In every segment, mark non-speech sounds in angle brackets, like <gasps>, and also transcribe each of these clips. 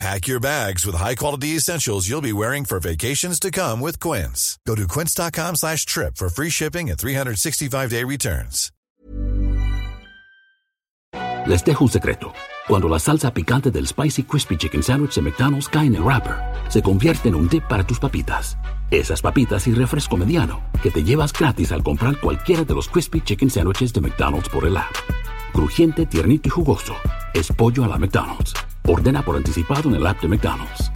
Pack your bags with high-quality essentials you'll be wearing for vacations to come with Quince. Go to quince.com slash trip for free shipping and 365-day returns. Les dejo un secreto. Cuando la salsa picante del Spicy Crispy Chicken Sandwich de McDonald's cae en el wrapper, se convierte en un dip para tus papitas. Esas papitas y refresco mediano que te llevas gratis al comprar cualquiera de los Crispy Chicken Sandwiches de McDonald's por el app. Crujiente, tiernito y jugoso. Es pollo a la McDonald's. Ordena por anticipado en el app de McDonald's.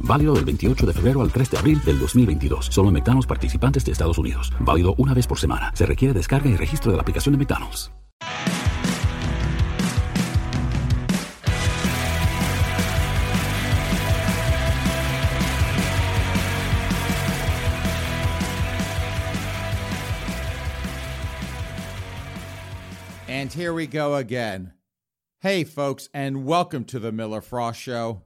Válido del 28 de febrero al 3 de abril del 2022. Solo en McDonald's participantes de Estados Unidos. Válido una vez por semana. Se requiere descarga y registro de la aplicación de McDonald's. And here we go again. Hey, folks, and welcome to the Miller Frost Show.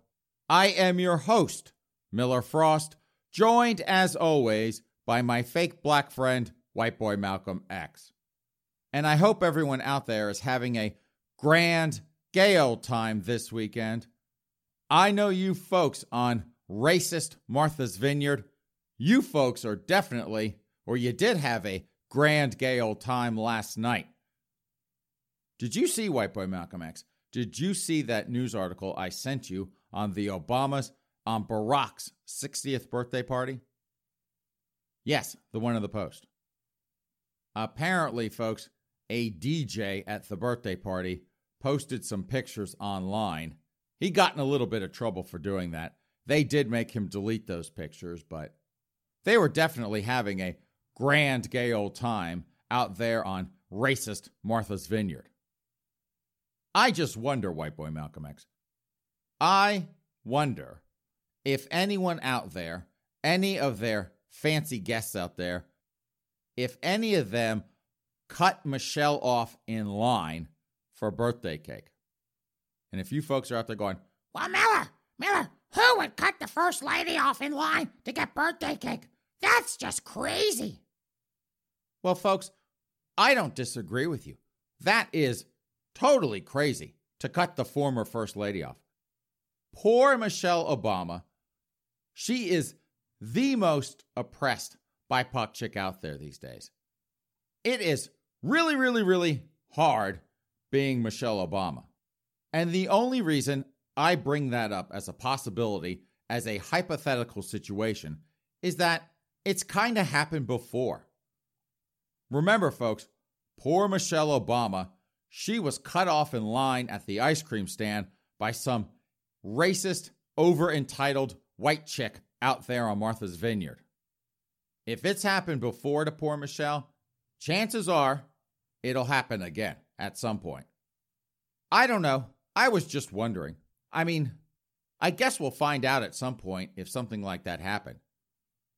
I am your host, Miller Frost, joined as always by my fake black friend, White Boy Malcolm X. And I hope everyone out there is having a grand, gay old time this weekend. I know you folks on racist Martha's Vineyard, you folks are definitely, or you did have a grand, gay old time last night. Did you see White Boy Malcolm X? Did you see that news article I sent you on the Obamas on Barack's 60th birthday party? Yes, the one in the post. Apparently, folks, a DJ at the birthday party posted some pictures online. He got in a little bit of trouble for doing that. They did make him delete those pictures, but they were definitely having a grand gay old time out there on racist Martha's Vineyard. I just wonder, white boy Malcolm X. I wonder if anyone out there, any of their fancy guests out there, if any of them cut Michelle off in line for birthday cake. And if you folks are out there going, Well, Miller, Miller, who would cut the first lady off in line to get birthday cake? That's just crazy. Well, folks, I don't disagree with you. That is totally crazy to cut the former First Lady off. Poor Michelle Obama. She is the most oppressed BIPOC chick out there these days. It is really, really, really hard being Michelle Obama. And the only reason I bring that up as a possibility, as a hypothetical situation, is that it's kind of happened before. Remember, folks, poor Michelle Obama she was cut off in line at the ice cream stand by some racist, over entitled white chick out there on Martha's Vineyard. If it's happened before to poor Michelle, chances are it'll happen again at some point. I don't know. I was just wondering. I mean, I guess we'll find out at some point if something like that happened.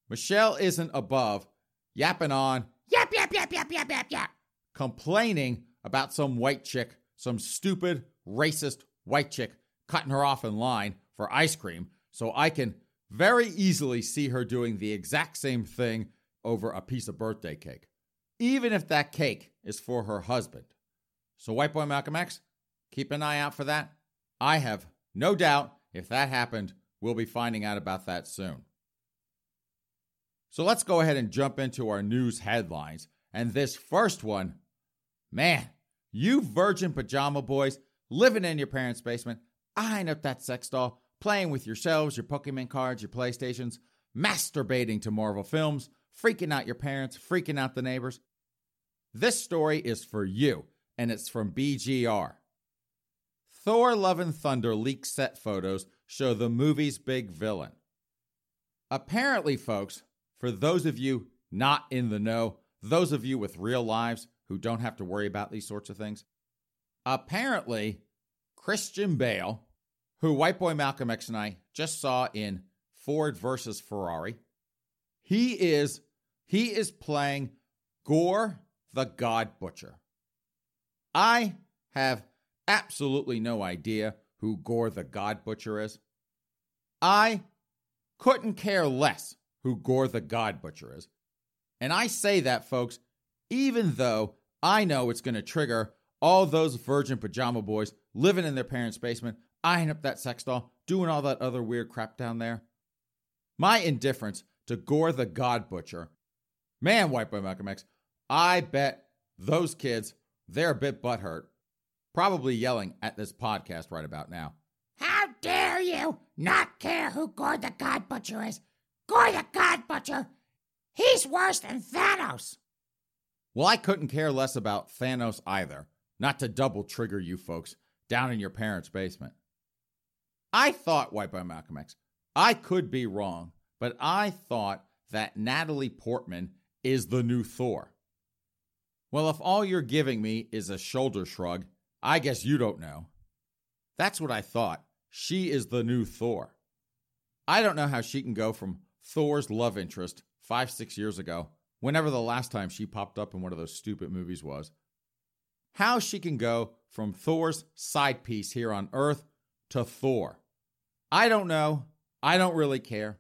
Michelle isn't above yapping on, Yap, yap, yap, yap, yap, yap, yap. complaining about some white chick, some stupid, racist white chick cutting her off in line for ice cream, so I can very easily see her doing the exact same thing over a piece of birthday cake, even if that cake is for her husband. So, White Boy Malcolm X, keep an eye out for that. I have no doubt if that happened, we'll be finding out about that soon. So, let's go ahead and jump into our news headlines. And this first one Man, you virgin pajama boys living in your parents' basement, eyeing up that sex doll, playing with yourselves, your Pokemon cards, your PlayStations, masturbating to Marvel films, freaking out your parents, freaking out the neighbors. This story is for you, and it's from BGR. Thor Love and Thunder leaked set photos show the movie's big villain. Apparently, folks, for those of you not in the know, those of you with real lives who don't have to worry about these sorts of things, apparently, Christian Bale, who White Boy Malcolm X and I just saw in Ford versus Ferrari, he is he is playing Gorr the God Butcher. I have absolutely no idea who Gorr the God Butcher is. I couldn't care less who Gorr the God Butcher is. And I say that, folks, even though I know it's going to trigger all those virgin pajama boys living in their parents' basement, eyeing up that sex doll, doing all that other weird crap down there. My indifference to Gorr the God Butcher, man, White Boy Malcolm X, I bet those kids, they're a bit butthurt, probably yelling at this podcast right about now. How dare you not care who Gorr the God Butcher is? Gorr the God Butcher, he's worse than Thanos. Well, I couldn't care less about Thanos either, not to double trigger you folks down in your parents' basement. I thought, White Boy Malcolm X, I could be wrong, but I thought that Natalie Portman is the new Thor. Well, if all you're giving me is a shoulder shrug, I guess you don't know. That's what I thought. She is the new Thor. I don't know how she can go from Thor's love interest five, six years ago, whenever the last time she popped up in one of those stupid movies was, how she can go from Thor's side piece here on Earth to Thor. I don't know. I don't really care.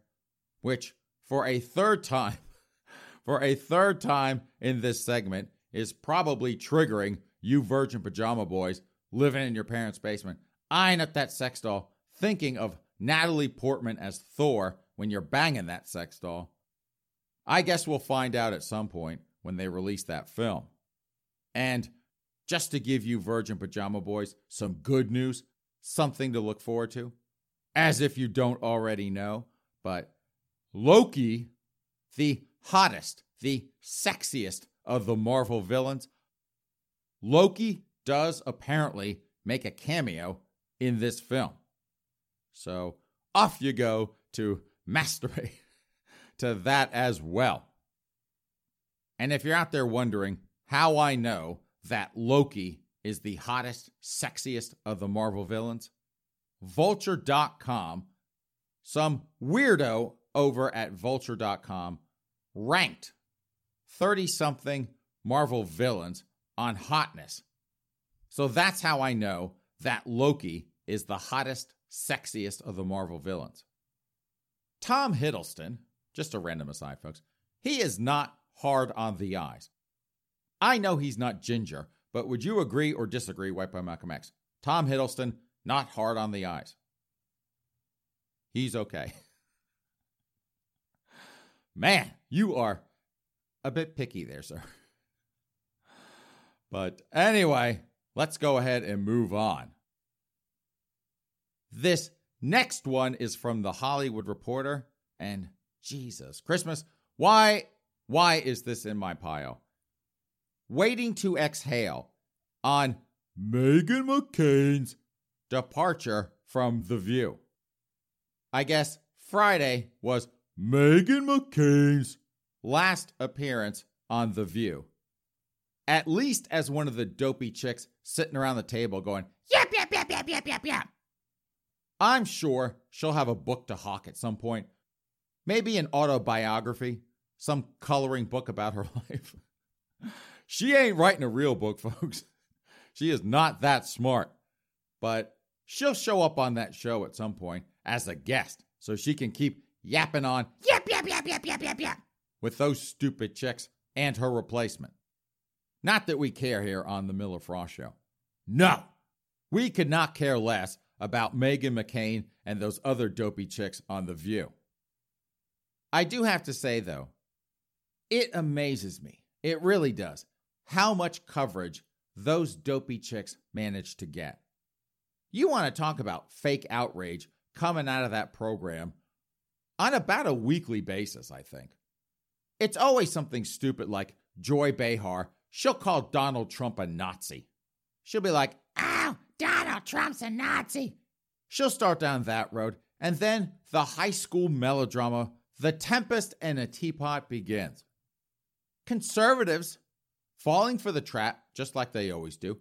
Which, for a third time, <laughs> for a third time in this segment, is probably triggering you virgin pajama boys living in your parents' basement, eyeing up that sex doll, thinking of Natalie Portman as Thor when you're banging that sex doll. I guess we'll find out at some point when they release that film. And just to give you Virgin Pajama Boys some good news, something to look forward to, as if you don't already know, but Loki, the hottest, the sexiest of the Marvel villains, Loki does apparently make a cameo in this film. So off you go to <laughs> masturbate to that as well. And if you're out there wondering how I know that Loki is the hottest, sexiest of the Marvel villains, Vulture.com, some weirdo over at Vulture.com ranked 30 something Marvel villains on hotness. So that's how I know that Loki is the hottest, sexiest of the Marvel villains. Tom Hiddleston, just a random aside, folks, he is not hard on the eyes. I know he's not ginger, but would you agree or disagree, White Boy Malcolm X? Tom Hiddleston, not hard on the eyes. He's okay. <laughs> Man, you are a bit picky there, sir. But anyway, let's go ahead and move on. This next one is from the Hollywood Reporter, and Jesus Christmas, why why is this in my pile? Waiting to exhale on Meghan McCain's departure from The View. I guess Friday was Meghan McCain's last appearance on The View. At least as one of the dopey chicks sitting around the table going, Yap, yap, yap, yap, yap, yap, yap. I'm sure she'll have a book to hawk at some point. Maybe an autobiography, some coloring book about her <laughs> life. she ain't writing a real book, <laughs> folks. She is not that smart. But she'll show up on that show at some point as a guest so she can keep yapping on Yap, yap, yap, yap, yap, yap, yap. with those stupid chicks and her replacement. Not that we care here on the Miller Frost Show. No, we could not care less about Meghan McCain and those other dopey chicks on The View. I do have to say, though, it amazes me, it really does, how much coverage those dopey chicks manage to get. You want to talk about fake outrage coming out of that program on about a weekly basis, I think. It's always something stupid like Joy Behar. She'll call Donald Trump a Nazi. She'll be like, Oh, Donald Trump's a Nazi. she'll start down that road. And then the high school melodrama, The Tempest and a Teapot begins. Conservatives, falling for the trap, just like they always do,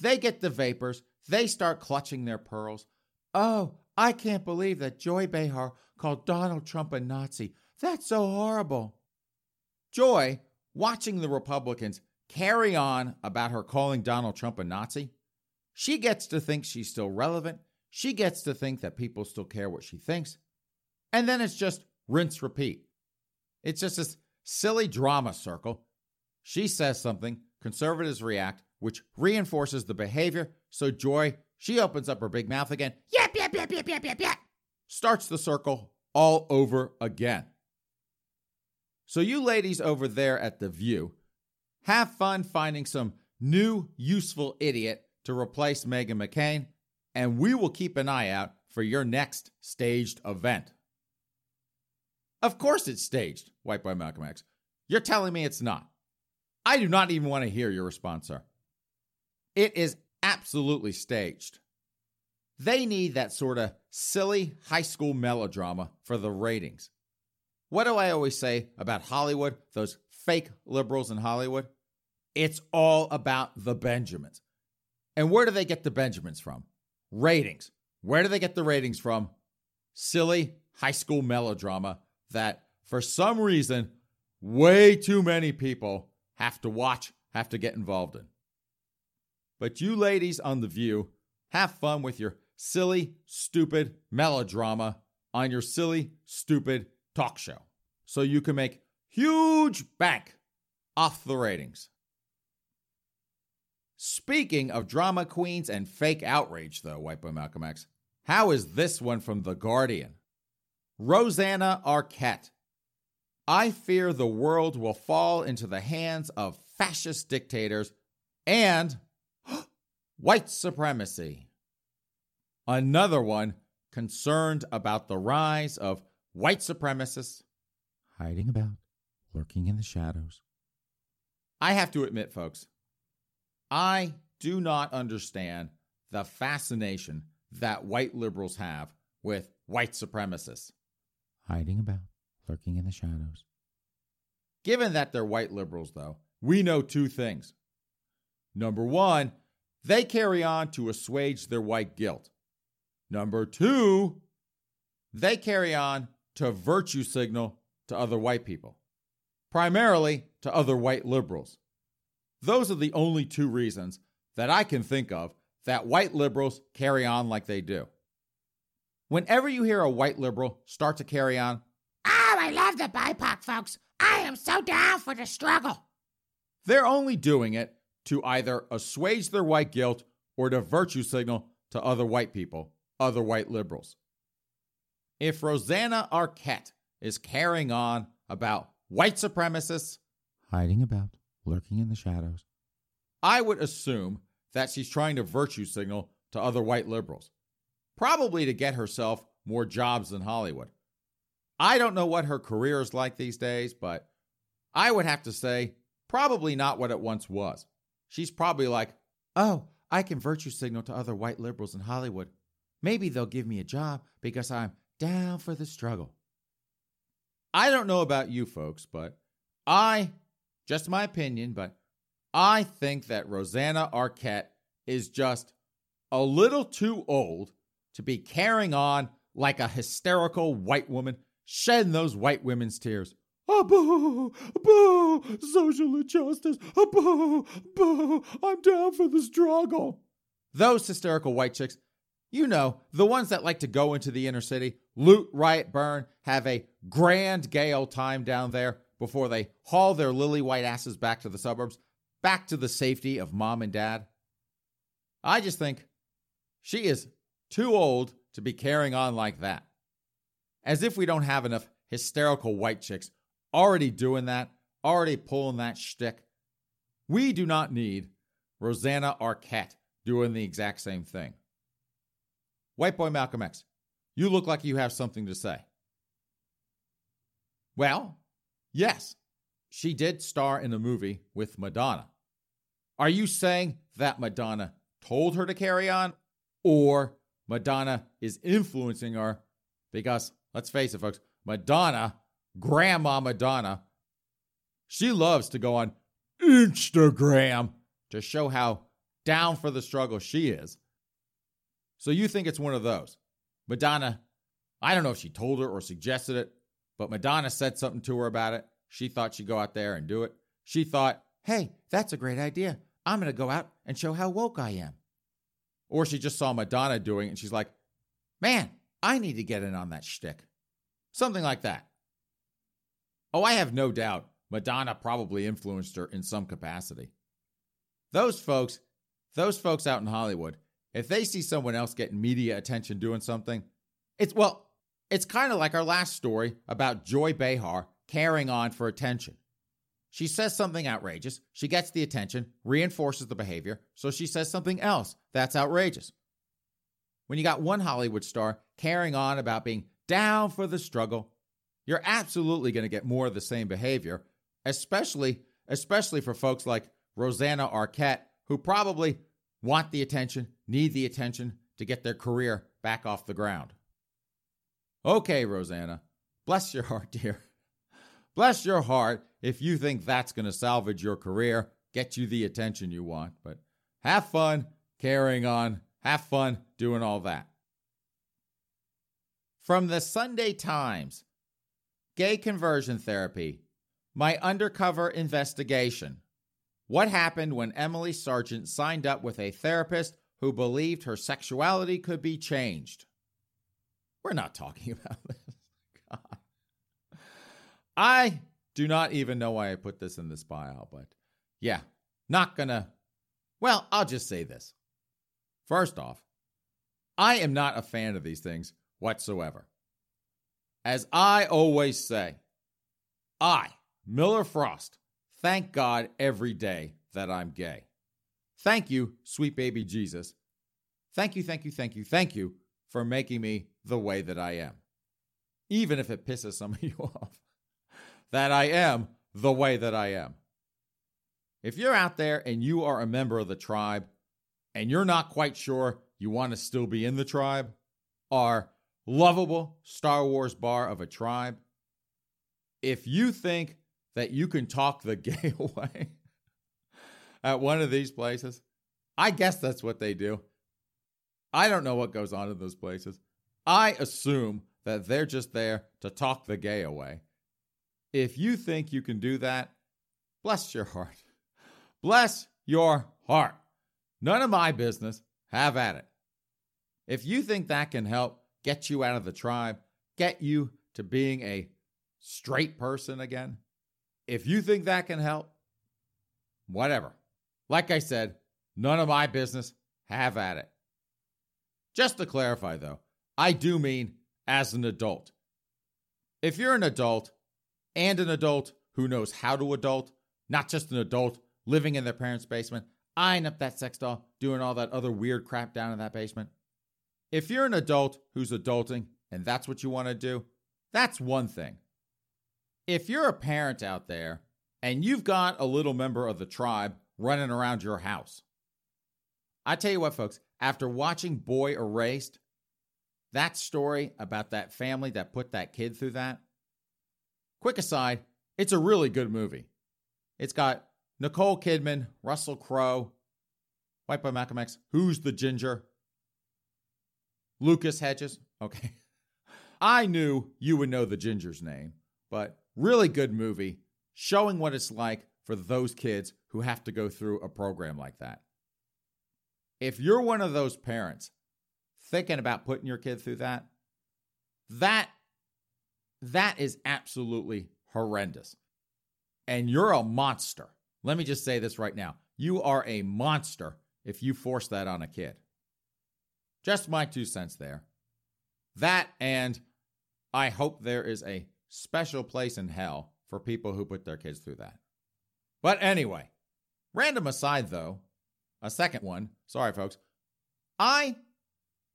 they get the vapors, they start clutching their pearls. Oh, I can't believe that Joy Behar called Donald Trump a Nazi. That's so horrible. Joy watching the Republicans carry on about her calling Donald Trump a Nazi, she gets to think she's still relevant. She gets to think that people still care what she thinks. And then it's just rinse repeat. It's just this silly drama circle. She says something, conservatives react, which reinforces the behavior. So Joy, she opens up her big mouth again. Yep, yep, yep, yep, yep, yep, yep. Starts the circle all over again. So, you ladies over there at The View, have fun finding some new useful idiot to replace Meghan McCain, and we will keep an eye out for your next staged event. Of course it's staged, White Boy Malcolm X. You're telling me it's not. I do not even want to hear your response, sir. It is absolutely staged. They need that sort of silly high school melodrama for the ratings. What do I always say about Hollywood, those fake liberals in Hollywood? It's all about the Benjamins. And where do they get the Benjamins from? Ratings. Where do they get the ratings from? Silly high school melodrama that, for some reason, way too many people have to watch, have to get involved in. But you ladies on The View, have fun with your silly, stupid melodrama on your silly, stupid talk show so you can make huge bank off the ratings. Speaking of drama queens and fake outrage, though, White Boy Malcolm X, how is this one from The Guardian? Rosanna Arquette. I fear the world will fall into the hands of fascist dictators and <gasps> white supremacy. Another one concerned about the rise of white supremacists hiding about, lurking in the shadows. I have to admit, folks, I do not understand the fascination that white liberals have with white supremacists hiding about, lurking in the shadows. Given that they're white liberals, though, we know two things. Number one, they carry on to assuage their white guilt. Number two, they carry on to virtue signal to other white people, primarily to other white liberals. Those are the only two reasons that I can think of that white liberals carry on like they do. Whenever you hear a white liberal start to carry on, Oh, I love the BIPOC folks. I am so down for the struggle. they're only doing it to either assuage their white guilt or to virtue signal to other white people, other white liberals. If Rosanna Arquette is carrying on about white supremacists hiding about, lurking in the shadows, I would assume that she's trying to virtue signal to other white liberals, probably to get herself more jobs in Hollywood. I don't know what her career is like these days, but I would have to say probably not what it once was. She's probably like, oh, I can virtue signal to other white liberals in Hollywood. Maybe they'll give me a job because I'm down for the struggle. I don't know about you folks, but I, just my opinion, but I think that Rosanna Arquette is just a little too old to be carrying on like a hysterical white woman, shedding those white women's tears. Ah, boo, boo, social injustice, ah, boo, boo, I'm down for the struggle. Those hysterical white chicks, you know, the ones that like to go into the inner city, loot, riot, burn, have a grand gay old time down there before they haul their lily white asses back to the suburbs, back to the safety of mom and dad. I just think she is too old to be carrying on like that. As if we don't have enough hysterical white chicks already doing that, already pulling that shtick. We do not need Rosanna Arquette doing the exact same thing. White boy Malcolm X, you look like you have something to say. Well, yes, she did star in a movie with Madonna. Are you saying that Madonna told her to carry on, or Madonna is influencing her? Because let's face it, folks, Madonna, Grandma Madonna, she loves to go on Instagram to show how down for the struggle she is. So you think it's one of those. Madonna, I don't know if she told her or suggested it, but Madonna said something to her about it. She thought she'd go out there and do it. she thought, hey, that's a great idea. I'm going to go out and show how woke I am. Or she just saw Madonna doing it and she's like, man, I need to get in on that shtick. Something like that. Oh, I have no doubt Madonna probably influenced her in some capacity. Those folks, those folks out in Hollywood, if they see someone else getting media attention doing something, it's well, it's kind of like our last story about Joy Behar carrying on for attention. She says something outrageous, she gets the attention, reinforces the behavior, so she says something else that's outrageous. When you got one Hollywood star carrying on about being down for the struggle, you're absolutely going to get more of the same behavior, especially especially for folks like Rosanna Arquette who probably want the attention, need the attention to get their career back off the ground. Okay, Rosanna, bless your heart, dear. Bless your heart if you think that's going to salvage your career, get you the attention you want. But have fun carrying on, have fun doing all that. From the Sunday Times Gay Conversion Therapy My Undercover Investigation. What happened when Emily Sargent signed up with a therapist who believed her sexuality could be changed? We're not talking <laughs> about this. I do not even know why I put this in this bio, but yeah, not gonna. Well, I'll just say this. First off, I am not a fan of these things whatsoever. As I always say, I, Miller Frost, thank God every day that I'm gay. Thank you, sweet baby Jesus. Thank you, thank you, thank you, thank you for making me the way that I am. Even if it pisses some of <laughs> you off that I am the way that I am. If you're out there and you are a member of the tribe and you're not quite sure you want to still be in the tribe, our lovable Star Wars bar of a tribe, if you think that you can talk the <laughs> gay away at one of these places, I guess that's what they do. I don't know what goes on in those places. I assume that they're just there to talk the gay away. If you think you can do that, bless your heart. Bless your heart. None of my business. Have at it. If you think that can help get you out of the tribe, get you to being a straight person again, if you think that can help, whatever. Like I said, none of my business. Have at it. Just to clarify, though, I do mean as an adult. If you're an adult and an adult who knows how to adult, not just an adult living in their parents' basement, eyeing up that sex doll, doing all that other weird crap down in that basement. If you're an adult who's adulting and that's what you want to do, that's one thing. If you're a parent out there and you've got a little member of the tribe running around your house, I tell you what, folks, after watching Boy Erased, that story about that family that put that kid through that, Quick aside, it's a really good movie. It's got Nicole Kidman, Russell Crowe, White Boy Malcolm X, Who's the Ginger? Lucas Hedges. Okay. <laughs> I knew you would know the Ginger's name, but really good movie showing what it's like for those kids who have to go through a program like that. If you're one of those parents thinking about putting your kid through that, that that is absolutely horrendous. And you're a monster. Let me just say this right now. You are a monster if you force that on a kid. Just my two cents there. That and I hope there is a special place in hell for people who put their kids through that. But anyway, random aside though, a second one. Sorry folks. I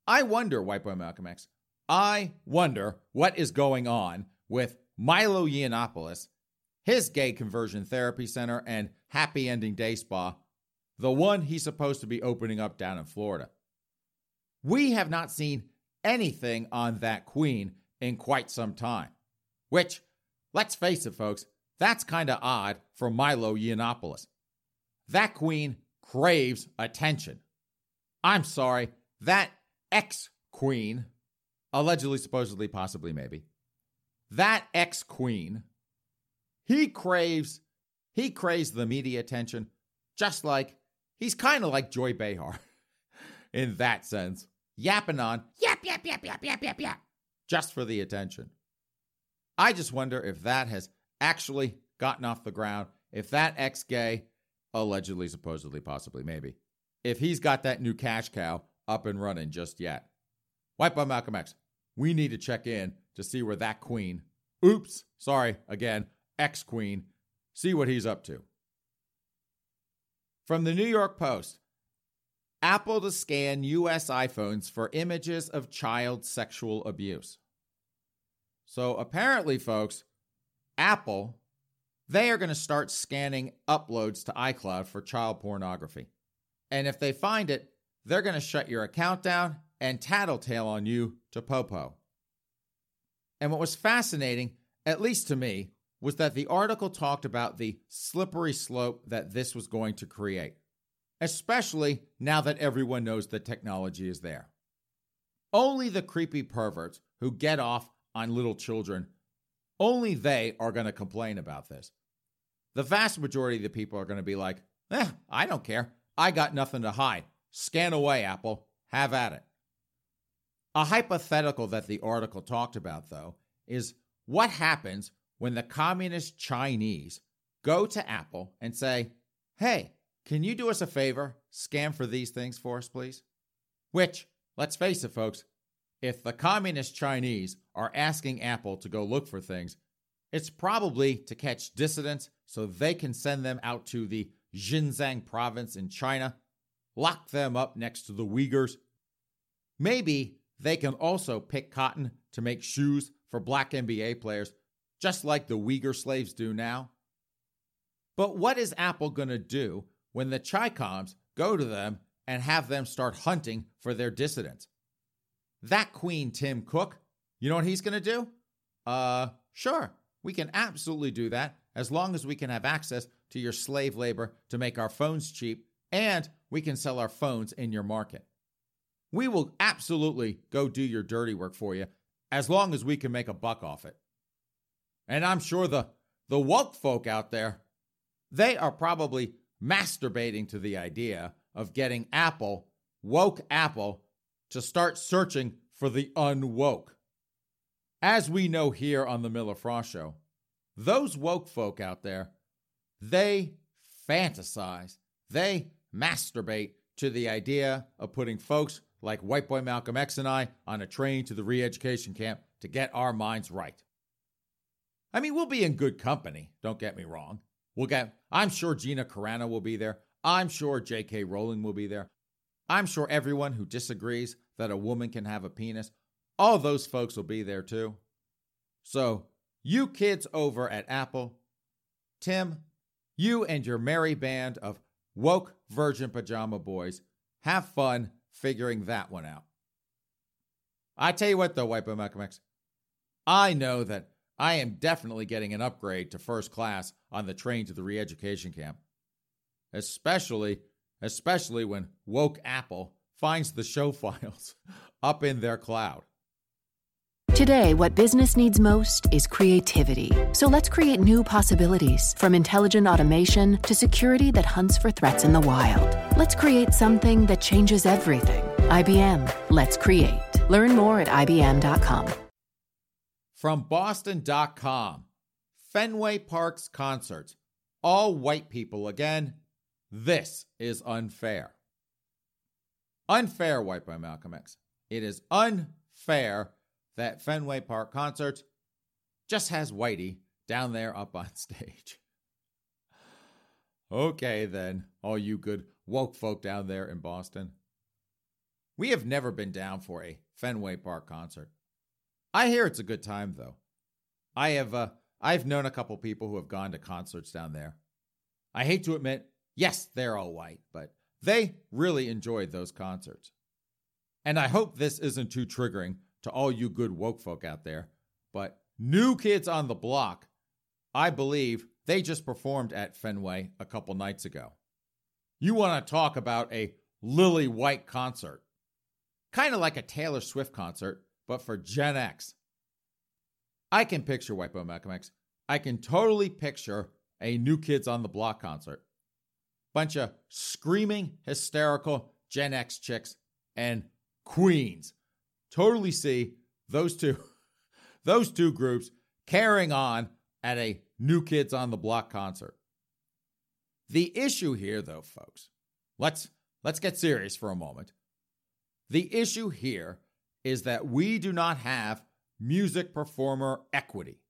I wonder, White Boy Malcolm X, I wonder what is going on with Milo Yiannopoulos, his gay conversion therapy center, and happy ending day spa, the one he's supposed to be opening up down in Florida. We have not seen anything on that queen in quite some time, which, let's face it, folks, that's kind of odd for Milo Yiannopoulos. That queen craves attention. I'm sorry, that ex queen allegedly, supposedly, possibly, maybe, that ex queen, he craves He crazed the media attention, just like he's kind of like Joy Behar <laughs> in that sense, yapping on, Yap, yap, yap, yap, yap, yap, yap. just for the attention. I just wonder if that has actually gotten off the ground, if that ex gay, allegedly, supposedly, possibly, maybe, if he's got that new cash cow up and running just yet. White Boy Malcolm X, we need to check in to see where that queen, oops, sorry, again, ex queen, see what he's up to. From the New York Post Apple to scan U.S. iPhones for images of child sexual abuse. So apparently, folks, Apple, they are going to start scanning uploads to iCloud for child pornography. And if they find it, they're going to shut your account down and tattletale on you to Popo. And what was fascinating, at least to me, was that the article talked about the slippery slope that this was going to create, especially now that everyone knows the technology is there. Only the creepy perverts who get off on little children, only they are going to complain about this. The vast majority of the people are going to be like, eh, I don't care. I got nothing to hide. Scan away, Apple. Have at it. A hypothetical that the article talked about, though, is what happens when the communist Chinese go to Apple and say, hey, can you do us a favor? Scan for these things for us, please? Which, let's face it, folks, if the communist Chinese are asking Apple to go look for things, it's probably to catch dissidents so they can send them out to the Xinjiang province in China, lock them up next to the Uyghurs. Maybe they can also pick cotton to make shoes for black NBA players, just like the Uyghur slaves do now. But what is Apple going to do when the Chicoms go to them and have them start hunting for their dissidents? That queen, Tim Cook, you know what he's going to do? Uh, sure, we can absolutely do that as long as we can have access to your slave labor to make our phones cheap and we can sell our phones in your market. We will absolutely go do your dirty work for you as long as we can make a buck off it. And I'm sure the, the woke folk out there, they are probably masturbating to the idea of getting Apple, woke Apple, to start searching for the unwoke. As we know here on the Miller Frost Show, those woke folk out there, they fantasize, they masturbate to the idea of putting folks like White Boy Malcolm X and I on a train to the re education camp to get our minds right. I mean, we'll be in good company, don't get me wrong. We'll get, I'm sure Gina Carano will be there. I'm sure J.K. Rowling will be there. I'm sure everyone who disagrees that a woman can have a penis, all those folks will be there too. So, you kids over at Apple, Tim, you and your merry band of woke virgin pajama boys, have fun figuring that one out. I tell you what, though, Boy Malcolm X, I know that I am definitely getting an upgrade to first class on the train to the re education camp. Especially, especially when woke Apple finds the show <laughs> files up in their cloud. Today, what business needs most is creativity. So let's create new possibilities from intelligent automation to security that hunts for threats in the wild. Let's create something that changes everything. IBM, let's create. Learn more at IBM.com. From Boston.com, Fenway Park's concerts. All white people again. This is unfair. Unfair, White Boy Malcolm X. It is unfair that Fenway Park concert just has Whitey down there up on <laughs> stage. Okay, then, all you good woke folk down there in Boston. We have never been down for a Fenway Park concert. I hear it's a good time, though. I have, uh, I've known a couple people who have gone to concerts down there. I hate to admit, yes, they're all white, but they really enjoyed those concerts. And I hope this isn't too triggering to all you good woke folk out there, but New Kids on the Block, I believe they just performed at Fenway a couple nights ago. You want to talk about a lily white concert? Kind of like a Taylor Swift concert, but for Gen X. I can picture White Boy Malcolm X. I can totally picture a New Kids on the Block concert. Bunch of screaming, hysterical Gen X chicks and queens. Totally see those two <laughs> those two groups carrying on at a New Kids on the Block concert. The issue here though, folks, let's let's get serious for a moment. The issue here is that we do not have music performer equity.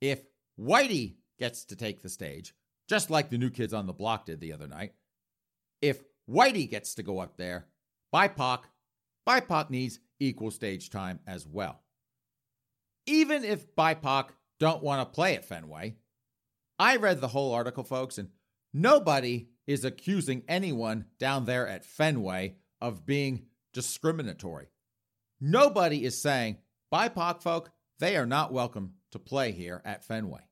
If Whitey gets to take the stage, just like the new kids on the block did the other night, if Whitey gets to go up there, BIPOC, BIPOC needs equal stage time as well. Even if BIPOC don't want to play at Fenway, I read the whole article, folks, and nobody is accusing anyone down there at Fenway of being discriminatory. Nobody is saying BIPOC folk, they are not welcome to play here at Fenway.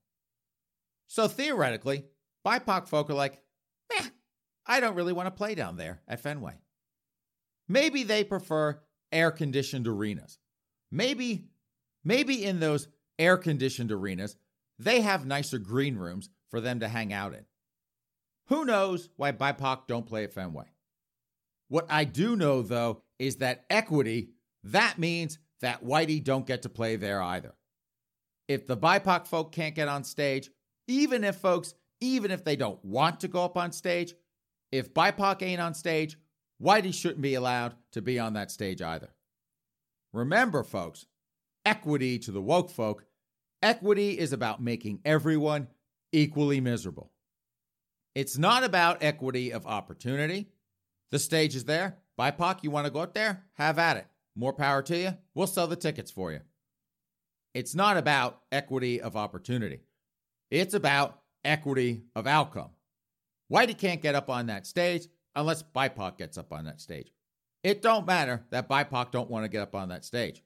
So theoretically, BIPOC folk are like, I don't really want to play down there at Fenway. Maybe they prefer air conditioned arenas. Maybe, maybe in those air conditioned arenas, they have nicer green rooms for them to hang out in. Who knows why BIPOC don't play at Fenway? What I do know, though, is that equity, that means that Whitey don't get to play there either. If the BIPOC folk can't get on stage, even if folks, even if they don't want to go up on stage, if BIPOC ain't on stage, Whitey shouldn't be allowed to be on that stage either. Remember, folks, equity to the woke folk, equity is about making everyone equally miserable. It's not about equity of opportunity. The stage is there. BIPOC, you want to go up there? Have at it. More power to you. We'll sell the tickets for you. It's not about equity of opportunity. It's about equity of outcome. Whitey can't get up on that stage unless BIPOC gets up on that stage. It don't matter that BIPOC don't want to get up on that stage.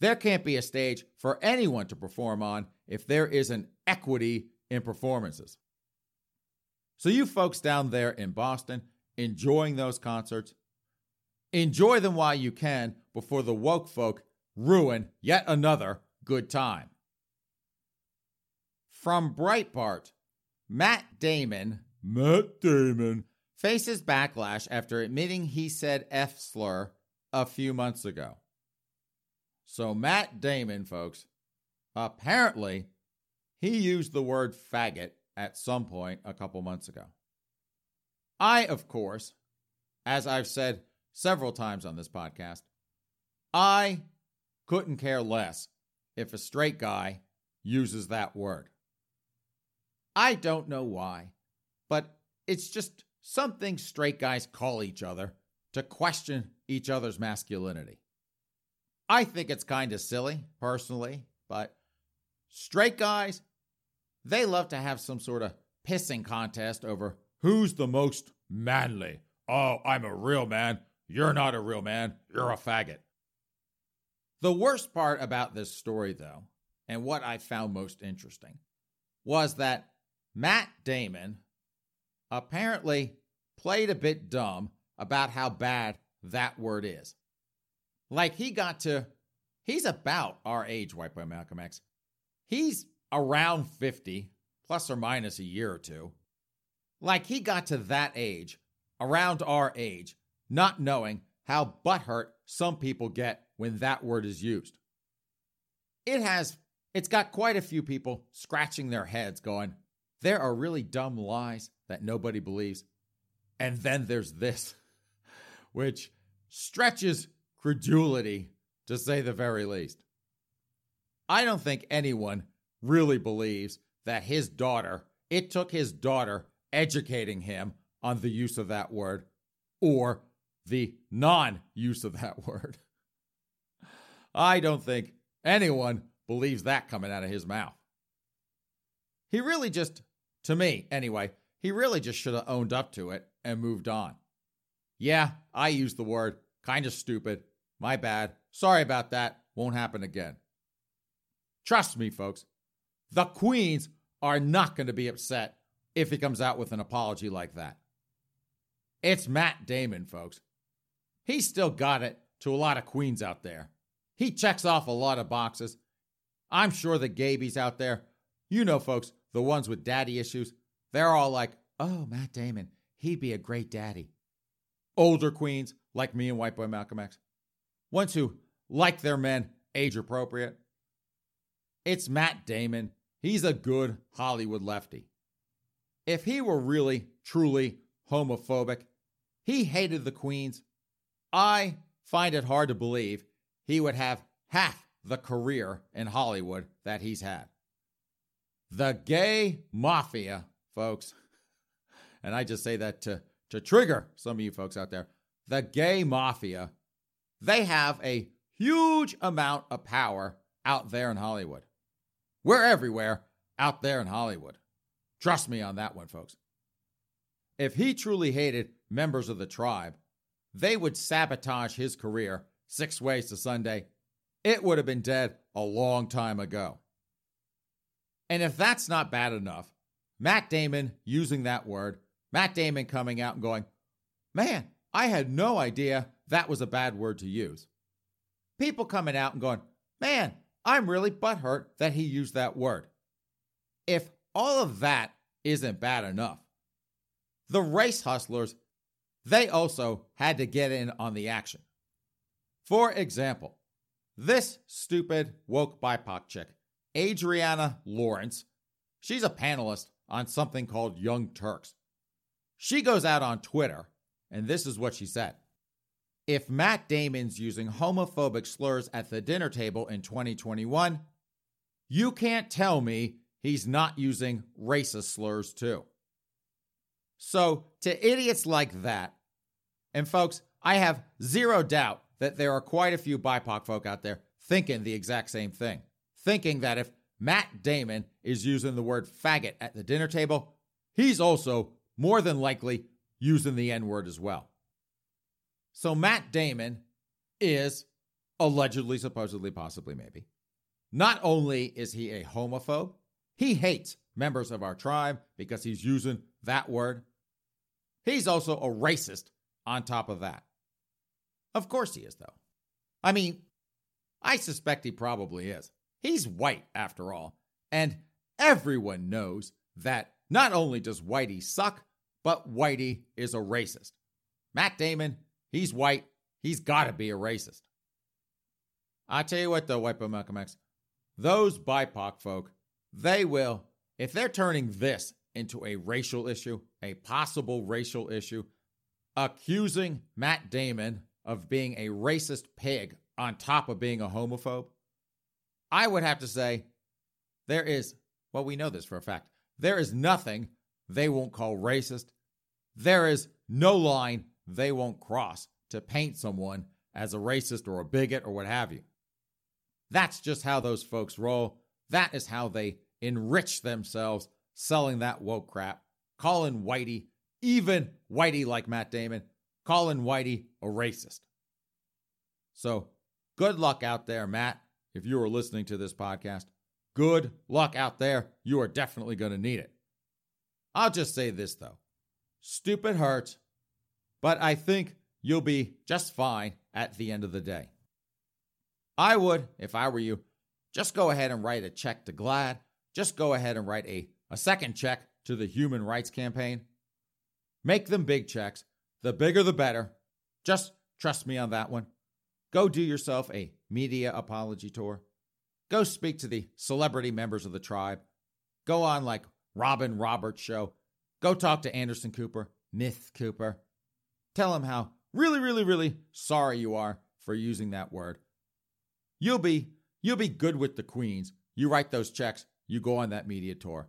There can't be a stage for anyone to perform on if there isn't equity in performances. So you folks down there in Boston enjoying those concerts, Enjoy them while you can before the woke folk ruin yet another good time. From Breitbart, Matt Damon, Matt Damon, faces backlash after admitting he said F slur a few months ago. So, Matt Damon, folks, apparently he used the word faggot at some point a couple months ago. I, of course, as I've said several times on this podcast. I couldn't care less if a straight guy uses that word. I don't know why, but it's just something straight guys call each other to question each other's masculinity. I think it's kind of silly, personally, but straight guys, they love to have some sort of pissing contest over who's the most manly. Oh, I'm a real man. You're not a real man. You're a faggot. The worst part about this story, though, and what I found most interesting, was that Matt Damon apparently played a bit dumb about how bad that word is. Like he got to, he's about our age, White Boy Malcolm X. He's around 50, plus or minus a year or two. Like he got to that age, around our age, not knowing how butthurt some people get when that word is used. It has, it's got quite a few people scratching their heads going, there are really dumb lies that nobody believes. And then there's this, <laughs> which stretches credulity to say the very least. I don't think anyone really believes that his daughter, it took his daughter educating him on the use of that word, or the non use of that <laughs> word. I don't think anyone believes that coming out of his mouth. He really just, to me anyway, he really just should have owned up to it and moved on. Yeah, I used the word, kind of stupid. My bad. Sorry about that. Won't happen again. Trust me, folks, the Queens are not going to be upset if he comes out with an apology like that. It's Matt Damon, folks. He's still got it to a lot of queens out there. He checks off a lot of boxes. I'm sure the Gabies out there, you know, folks, the ones with daddy issues, they're all like, oh, Matt Damon, he'd be a great daddy. Older queens, like me and White Boy Malcolm X, ones who like their men age appropriate. It's Matt Damon. He's a good Hollywood lefty. If he were really, truly homophobic, he hated the queens. I find it hard to believe he would have half the career in Hollywood that he's had. The gay mafia, folks, and I just say that to, to trigger some of you folks out there. The gay mafia, they have a huge amount of power out there in Hollywood. We're everywhere out there in Hollywood. Trust me on that one, folks. If he truly hated members of the tribe, they would sabotage his career six ways to Sunday. It would have been dead a long time ago. And if that's not bad enough, Matt Damon using that word, Matt Damon coming out and going, Man, I had no idea that was a bad word to use. People coming out and going, Man, I'm really butthurt that he used that word. If all of that isn't bad enough, the race hustlers, they also had to get in on the action. For example, this stupid woke BIPOC chick, Adrienne Lawrence, she's a panelist on something called Young Turks. She goes out on Twitter, and this is what she said. If Matt Damon's using homophobic slurs at the dinner table in 2021, you can't tell me he's not using racist slurs too. So, to idiots like that, and folks, I have zero doubt that there are quite a few BIPOC folk out there thinking the exact same thing. Thinking that if Matt Damon is using the word faggot at the dinner table, he's also more than likely using the N word as well. So, Matt Damon is allegedly, supposedly, possibly, maybe. Not only is he a homophobe, he hates members of our tribe because he's using that word. He's also a racist on top of that. Of course he is, though. I mean, I suspect he probably is. He's white, after all. And everyone knows that not only does Whitey suck, but Whitey is a racist. Matt Damon, he's white. He's got to be a racist. I tell you what, though, White Boy Malcolm X, those BIPOC folk, they will, if they're turning this into a racial issue, a possible racial issue, accusing Matt Damon of being a racist pig on top of being a homophobe, I would have to say there is, well, we know this for a fact, there is nothing they won't call racist. There is no line they won't cross to paint someone as a racist or a bigot or what have you. That's just how those folks roll. That is how they enrich themselves selling that woke crap, calling Whitey, even Whitey like Matt Damon, calling Whitey a racist. So good luck out there, Matt, if you are listening to this podcast. Good luck out there. You are definitely going to need it. I'll just say this, though stupid hurts, but I think you'll be just fine at the end of the day. I would, if I were you, just go ahead and write a check to GLAAD. Just go ahead and write a, a second check to the Human Rights Campaign. Make them big checks. The bigger, the better. Just trust me on that one. Go do yourself a media apology tour. Go speak to the celebrity members of the tribe. Go on like Robin Roberts show. Go talk to Anderson Cooper, Myth Cooper. Tell him how really, really, really sorry you are for using that word. You'll be you'll be good with the queens. You write those checks, you go on that media tour.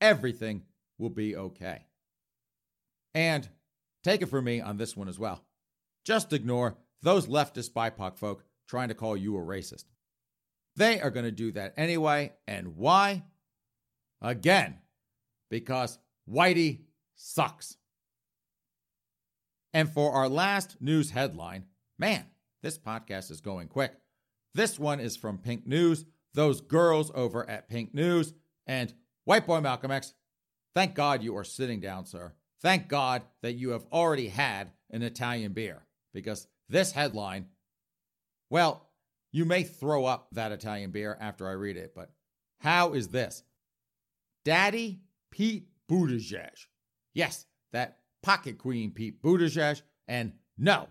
Everything will be okay. And take it from me on this one as well. Just ignore those leftist BIPOC folk trying to call you a racist. They are going to do that anyway. And why? Again, because Whitey sucks. And for our last news headline, man, this podcast is going quick. This one is from Pink News, those girls over at Pink News. And White Boy Malcolm X, thank God you are sitting down, sir. Thank God that you have already had an Italian beer because this headline, well, you may throw up that Italian beer after I read it, but how is this? Daddy Pete Buttigieg. Yes, that pocket queen Pete Buttigieg. And no,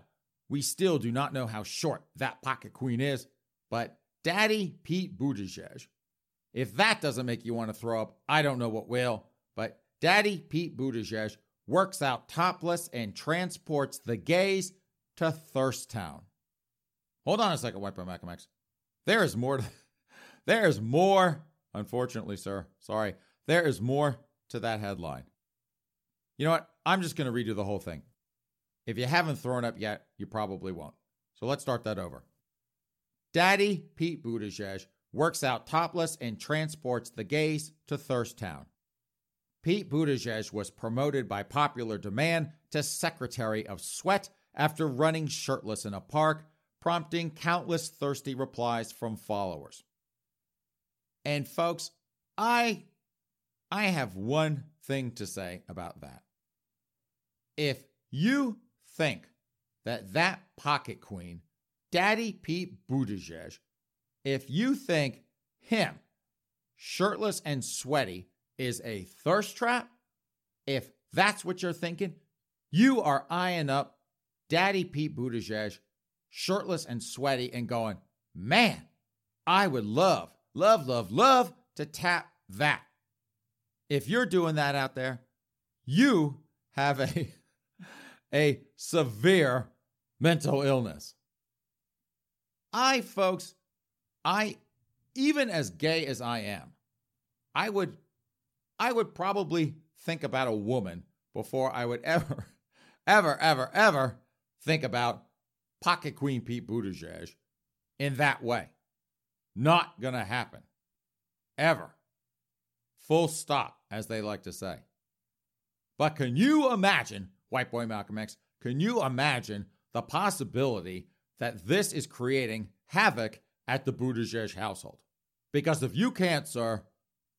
we still do not know how short that pocket queen is, but Daddy Pete Buttigieg. If that doesn't make you want to throw up, I don't know what will. But Daddy Pete Buttigieg works out topless and transports the gays to Thirst Town. Hold on a second, White Boy Malcolm X. There is more. To, <laughs> there is more. Unfortunately, sir. Sorry. There is more to that headline. You know what? I'm just going to redo the whole thing. If you haven't thrown up yet, you probably won't. So let's start that over. Daddy Pete Buttigieg works out topless and transports the gays to Thirst Town. Pete Buttigieg was promoted by popular demand to Secretary of Sweat after running shirtless in a park, prompting countless thirsty replies from followers. And folks, I I have one thing to say about that. If you think that that pocket queen, Daddy Pete Buttigieg, if you think him, shirtless and sweaty, is a thirst trap, if that's what you're thinking, you are eyeing up Daddy Pete Buttigieg, shirtless and sweaty, and going, man, I would love, love, love, love to tap that. If you're doing that out there, you have a, <laughs> a severe mental illness. I, folks, I, even as gay as I am, I would, I would probably think about a woman before I would <laughs> ever, ever, ever, ever think about Pocket Queen Pete Buttigieg in that way. Not gonna happen. Ever. Full stop, as they like to say. But can you imagine, White Boy Malcolm X, can you imagine the possibility that this is creating havoc at the Buttigieg household? Because if you can't, sir,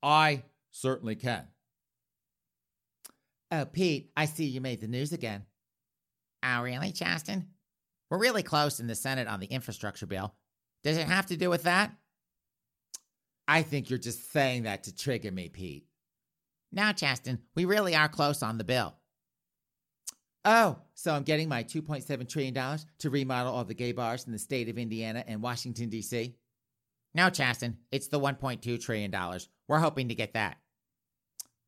I certainly can. Oh, Pete, I see you made the news again. Oh, really, Chasten? We're really close in the Senate on the infrastructure bill. Does it have to do with that? I think you're just saying that to trigger me, Pete. Now, Chasten, we really are close on the bill. Oh, so I'm getting my $2.7 trillion to remodel all the gay bars in the state of Indiana and Washington, D.C.? No, Chasten, it's the $1.2 trillion. We're hoping to get that.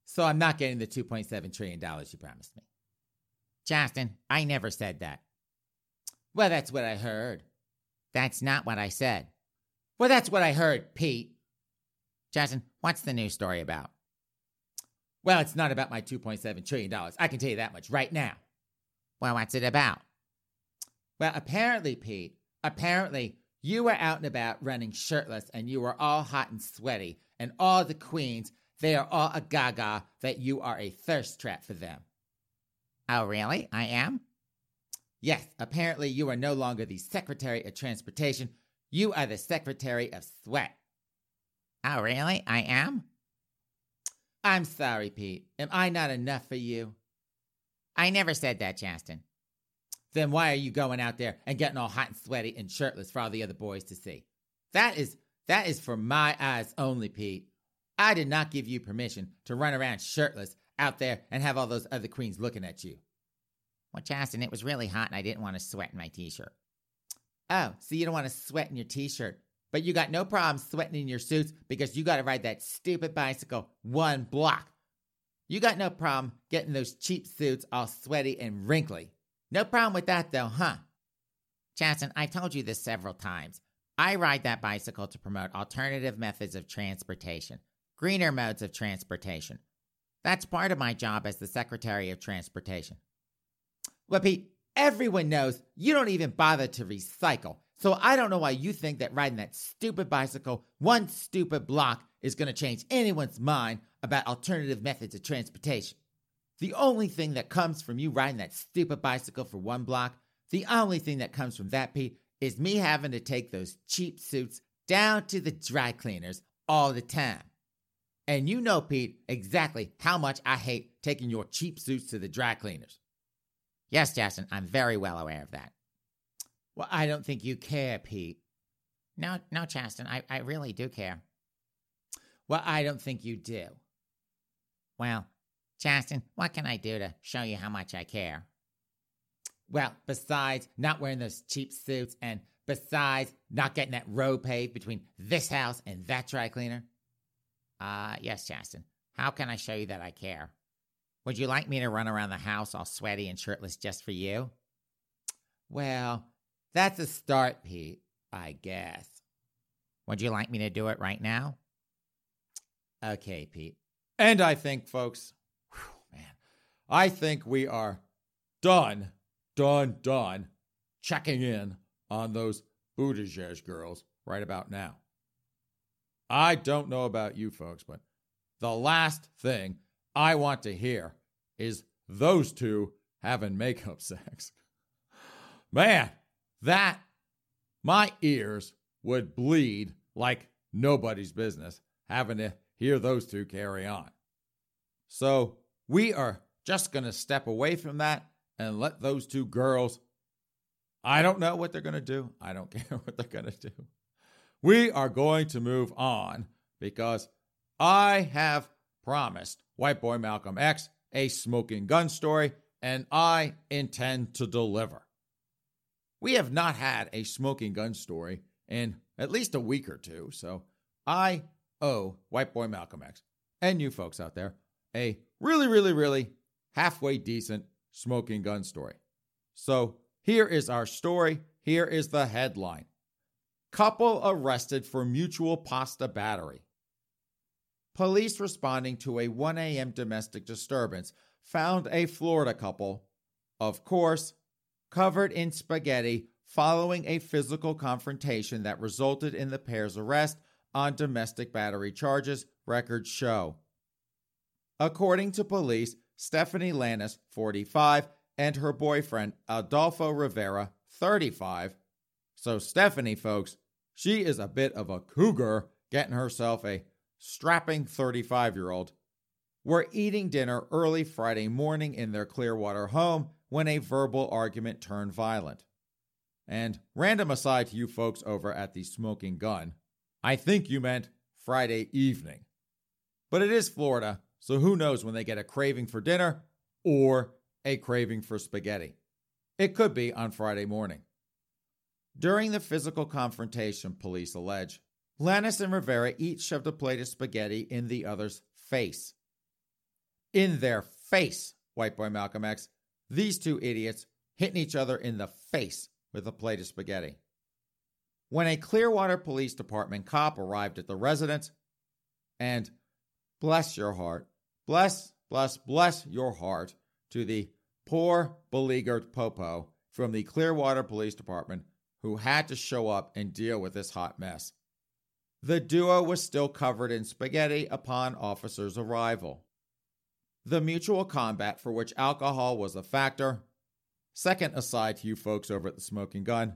So I'm not getting the $2.7 trillion you promised me. Chasten, I never said that. Well, that's what I heard. That's not what I said. Well, that's what I heard, Pete. Jackson, what's the news story about? Well, it's not about my $2.7 trillion. I can tell you that much right now. Well, what's it about? Well, apparently, Pete, apparently you were out and about running shirtless and you were all hot and sweaty, and all the queens, they are all a gaga that you are a thirst trap for them. Oh, really? I am? Yes, apparently you are no longer the Secretary of Transportation. You are the Secretary of Sweat. Oh, really? I am? I'm sorry, Pete. Am I not enough for you? I never said that, Chasten. Then why are you going out there and getting all hot and sweaty and shirtless for all the other boys to see? That is that is for my eyes only, Pete. I did not give you permission to run around shirtless out there and have all those other queens looking at you. Well, Chasten, it was really hot and I didn't want to sweat in my t-shirt. Oh, so you don't want to sweat in your t-shirt. But you got no problem sweating in your suits because you got to ride that stupid bicycle one block. You got no problem getting those cheap suits all sweaty and wrinkly. No problem with that though, huh? Chasten, I've told you this several times. I ride that bicycle to promote alternative methods of transportation, greener modes of transportation. That's part of my job as the Secretary of Transportation. Well, Pete, everyone knows you don't even bother to recycle. So I don't know why you think that riding that stupid bicycle one stupid block is going to change anyone's mind about alternative methods of transportation. The only thing that comes from you riding that stupid bicycle for one block, the only thing that comes from that, Pete, is me having to take those cheap suits down to the dry cleaners all the time. And you know, Pete, exactly how much I hate taking your cheap suits to the dry cleaners. Yes, Jason, I'm very well aware of that. Well, I don't think you care, Pete. No, no, Chasten, I, I really do care. Well, I don't think you do. Well, Justin, what can I do to show you how much I care? Well, besides not wearing those cheap suits and besides not getting that road paved between this house and that dry cleaner? Uh, yes, Justin. How can I show you that I care? Would you like me to run around the house all sweaty and shirtless just for you? Well, that's a start, Pete, I guess. Would you like me to do it right now? Okay, Pete. And I think, folks, whew, man, I think we are done, done, done checking in on those Buttigieg girls right about now. I don't know about you folks, but the last thing I want to hear is those two having makeup <laughs> sex. Man, that, my ears would bleed like nobody's business having to hear those two carry on. So we are just going to step away from that and let those two girls. I don't know what they're going to do. I don't <laughs> care what they're going to do. We are going to move on because I have promised White Boy Malcolm X a smoking gun story, and I intend to deliver. We have not had a smoking gun story in at least a week or two, so I owe White Boy Malcolm X and you folks out there a really, really, really halfway decent smoking gun story. So here is our story. Here is the headline Couple arrested for mutual pasta battery. Police responding to a 1 a.m. domestic disturbance found a Florida couple, of course, covered in spaghetti following a physical confrontation that resulted in the pair's arrest on domestic battery charges, records show. According to police, Stephanie Lannis, 45, and her boyfriend, Adolfo Rivera, 35. So, Stephanie, folks, she is a bit of a cougar getting herself a strapping 35 year old. Were eating dinner early Friday morning in their Clearwater home when a verbal argument turned violent. And random aside to you folks over at the Smoking Gun, I think you meant Friday evening. But it is Florida, so who knows when they get a craving for dinner or a craving for spaghetti. It could be on Friday morning. During the physical confrontation, police allege, Lannis and Rivera each shoved a plate of spaghetti in the other's face. In their face, white boy Malcolm X, these two idiots hitting each other in the face with a plate of spaghetti. When a Clearwater Police Department cop arrived at the residence, and bless your heart, bless, bless, bless your heart to the poor, beleaguered Popo from the Clearwater Police Department who had to show up and deal with this hot mess. The duo was still covered in spaghetti upon officers' arrival. The mutual combat for which alcohol was a factor. Second aside to you folks over at the Smoking Gun,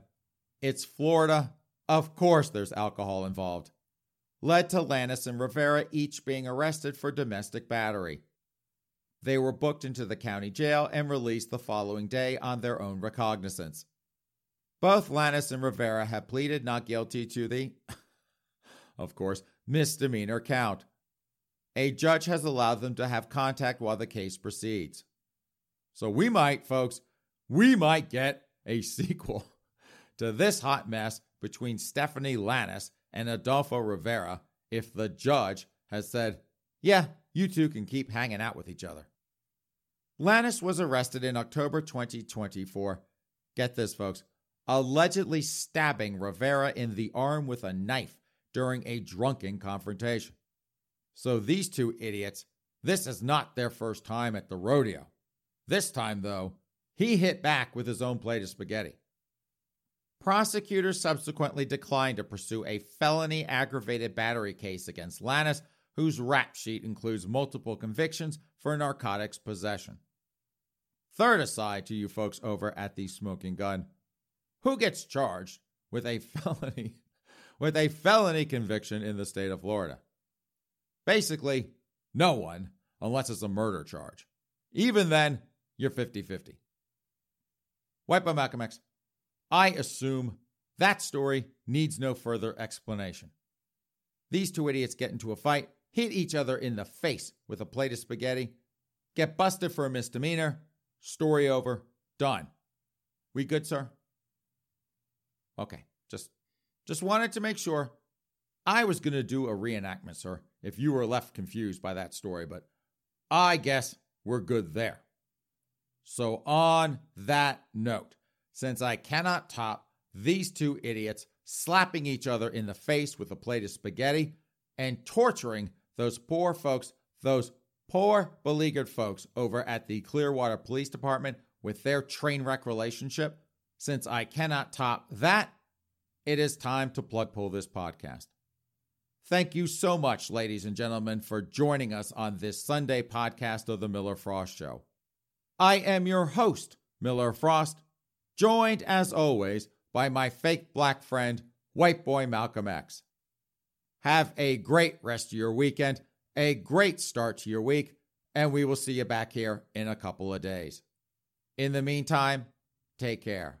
it's Florida. Of course, there's alcohol involved. Led to Lannis and Rivera each being arrested for domestic battery. They were booked into the county jail and released the following day on their own recognizance. Both Lannis and Rivera have pleaded not guilty to the, of course, misdemeanor count. A judge has allowed them to have contact while the case proceeds. So we might, folks, we might get a <laughs> sequel to this hot mess between Stephanie Lannis and Adolfo Rivera if the judge has said, yeah, you two can keep hanging out with each other. Lannis was arrested in October 2024. Get this, folks, allegedly stabbing Rivera in the arm with a knife during a drunken confrontation. So these two idiots, this is not their first time at the rodeo. This time, though, he hit back with his own plate of spaghetti. Prosecutors subsequently declined to pursue a felony aggravated battery case against Lannis, whose rap sheet includes multiple convictions for narcotics possession. Third aside to you folks over at the Smoking Gun, who gets charged with a <laughs> felony with a felony conviction in the state of Florida? Basically, no one unless it's a murder charge. Even then, you're 50-50. White Boy Malcolm X. I assume that story needs no further explanation. These two idiots get into a fight. hit each other in the face with a plate of spaghetti, get busted for a misdemeanor, story over, done. We good, sir? Okay, just just wanted to make sure. I was going to do a reenactment, sir, if you were left confused by that story, but I guess we're good there. So, on that note, since I cannot top these two idiots slapping each other in the face with a plate of spaghetti and torturing those poor folks, those poor beleaguered folks over at the Clearwater Police Department with their train wreck relationship, since I cannot top that, it is time to plug pull this podcast. Thank you so much, ladies and gentlemen, for joining us on this Sunday podcast of The Miller Frost Show. I am your host, Miller Frost, joined as always by my fake black friend, white boy Malcolm X. Have a great rest of your weekend, a great start to your week, and we will see you back here in a couple of days. In the meantime, take care.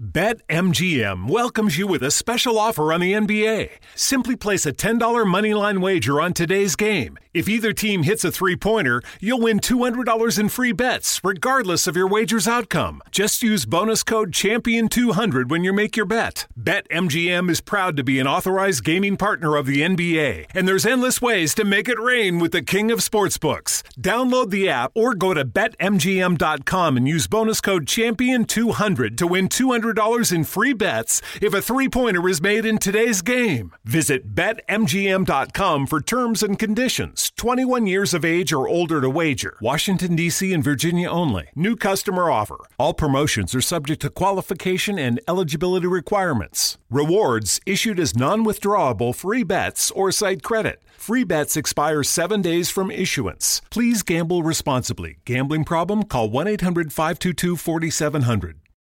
BetMGM welcomes you with a special offer on the NBA. Simply place a $10 moneyline wager on today's game. If either team hits a three pointer, you'll win $200 in free bets, regardless of your wager's outcome. Just use bonus code CHAMPION200 when you make your bet. BetMGM is proud to be an authorized gaming partner of the NBA, and there's endless ways to make it rain with the king of sportsbooks. Download the app or go to BetMGM.com and use bonus code CHAMPION200 to win $200 in free bets if a three pointer is made in today's game. Visit BetMGM.com for terms and conditions. 21 years of age or older to wager. Washington, D.C. and Virginia only. New customer offer. All promotions are subject to qualification and eligibility requirements. Rewards issued as non withdrawable free bets or site credit. Free bets expire seven days from issuance. Please gamble responsibly. Gambling problem? Call 1 800 522 4700.